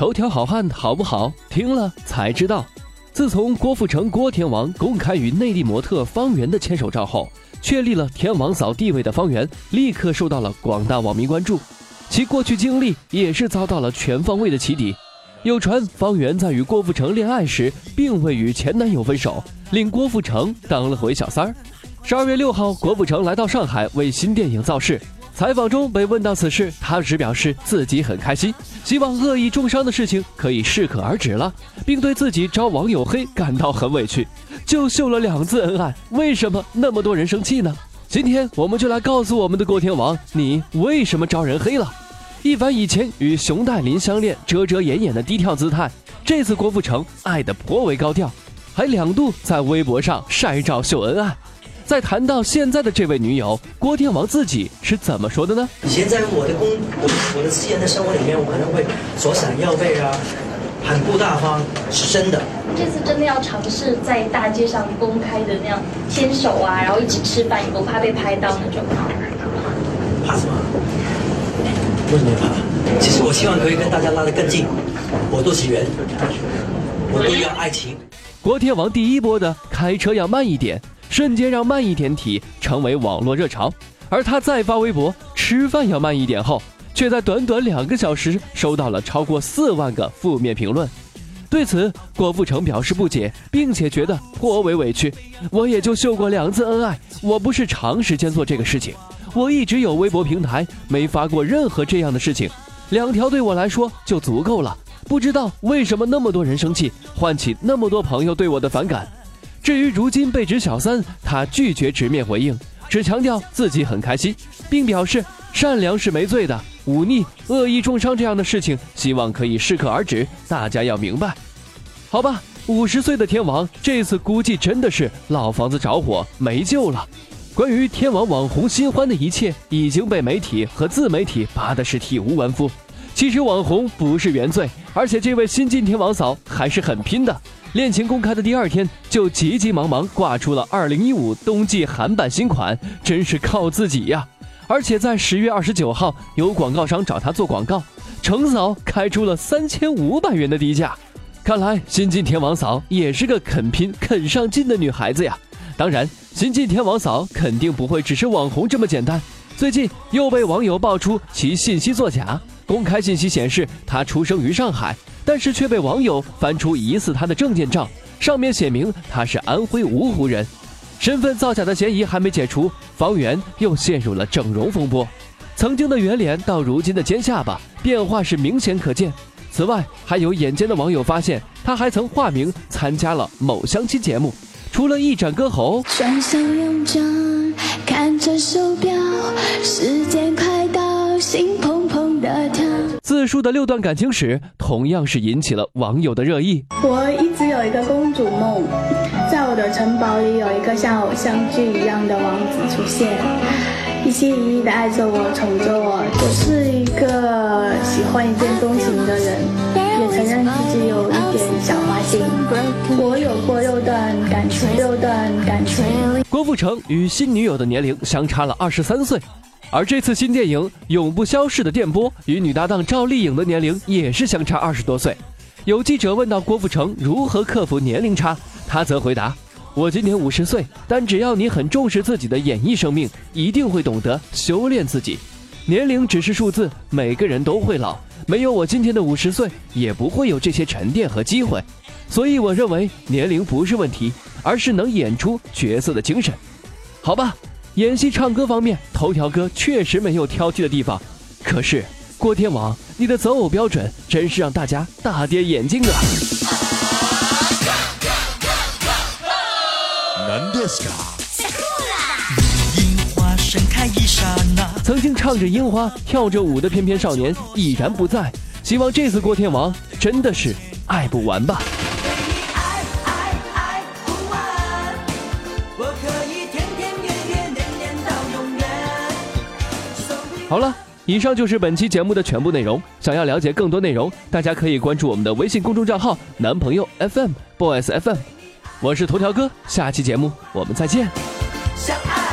头条好汉好不好？听了才知道。自从郭富城郭天王公开与内地模特方圆的牵手照后，确立了天王嫂地位的方圆立刻受到了广大网民关注。其过去经历也是遭到了全方位的起底。有传方圆在与郭富城恋爱时，并未与前男友分手，令郭富城当了回小三儿。十二月六号，郭富城来到上海为新电影造势。采访中被问到此事，他只表示自己很开心，希望恶意重伤的事情可以适可而止了，并对自己招网友黑感到很委屈。就秀了两次恩爱，为什么那么多人生气呢？今天我们就来告诉我们的郭天王，你为什么招人黑了？一凡以前与熊黛林相恋遮遮掩掩的低调姿态，这次郭富城爱得颇为高调，还两度在微博上晒照秀恩爱。在谈到现在的这位女友郭天王自己是怎么说的呢？以前在我的工我我的私人的生活里面，我可能会左闪右背啊，很不大方，是真的。这次真的要尝试在大街上公开的那样牵手啊，然后一起吃饭，不怕被拍到那种吗？怕什么？为什么怕？其实我希望可以跟大家拉得更近。我多喜缘，我都要爱情。郭天王第一波的开车要慢一点。瞬间让慢一点体成为网络热潮，而他再发微博吃饭要慢一点后，却在短短两个小时收到了超过四万个负面评论。对此，郭富城表示不解，并且觉得颇为委屈。我也就秀过两次恩爱，我不是长时间做这个事情，我一直有微博平台，没发过任何这样的事情，两条对我来说就足够了。不知道为什么那么多人生气，唤起那么多朋友对我的反感。至于如今被指小三，他拒绝直面回应，只强调自己很开心，并表示善良是没罪的，忤逆、恶意重伤这样的事情，希望可以适可而止。大家要明白，好吧？五十岁的天王这次估计真的是老房子着火没救了。关于天王网红新欢的一切，已经被媒体和自媒体扒的是体无完肤。其实网红不是原罪，而且这位新晋天王嫂还是很拼的。恋情公开的第二天，就急急忙忙挂出了2015冬季韩版新款，真是靠自己呀！而且在十月二十九号，有广告商找他做广告，程嫂开出了三千五百元的低价。看来新晋天王嫂也是个肯拼、肯上进的女孩子呀。当然，新晋天王嫂肯定不会只是网红这么简单。最近又被网友爆出其信息作假，公开信息显示他出生于上海。但是却被网友翻出疑似他的证件照，上面写明他是安徽芜湖人，身份造假的嫌疑还没解除，方圆又陷入了整容风波，曾经的圆脸到如今的尖下巴，变化是明显可见。此外，还有眼尖的网友发现，他还曾化名参加了某相亲节目，除了一展歌喉。双手用着，看着手表，时间快到，心砰砰的跳。自述的六段感情史同样是引起了网友的热议。我一直有一个公主梦，在我的城堡里有一个像偶像剧一样的王子出现，一心一意的爱着我，宠着我。我是一个喜欢一见钟情的人，也承认自己有一点小花心。我有过六段感情，六段感情。郭富城与新女友的年龄相差了二十三岁。而这次新电影《永不消逝的电波》与女搭档赵丽颖的年龄也是相差二十多岁。有记者问到郭富城如何克服年龄差，他则回答：“我今年五十岁，但只要你很重视自己的演艺生命，一定会懂得修炼自己。年龄只是数字，每个人都会老，没有我今天的五十岁，也不会有这些沉淀和机会。所以我认为年龄不是问题，而是能演出角色的精神。好吧。”演戏、唱歌方面，头条哥确实没有挑剔的地方。可是，郭天王，你的择偶标准真是让大家大跌眼镜啊！曾经唱着樱花、跳着舞的翩翩少年已然不在，希望这次郭天王真的是爱不完吧。好了，以上就是本期节目的全部内容。想要了解更多内容，大家可以关注我们的微信公众账号“男朋友 FM Boys FM”。我是头条哥，下期节目我们再见。相爱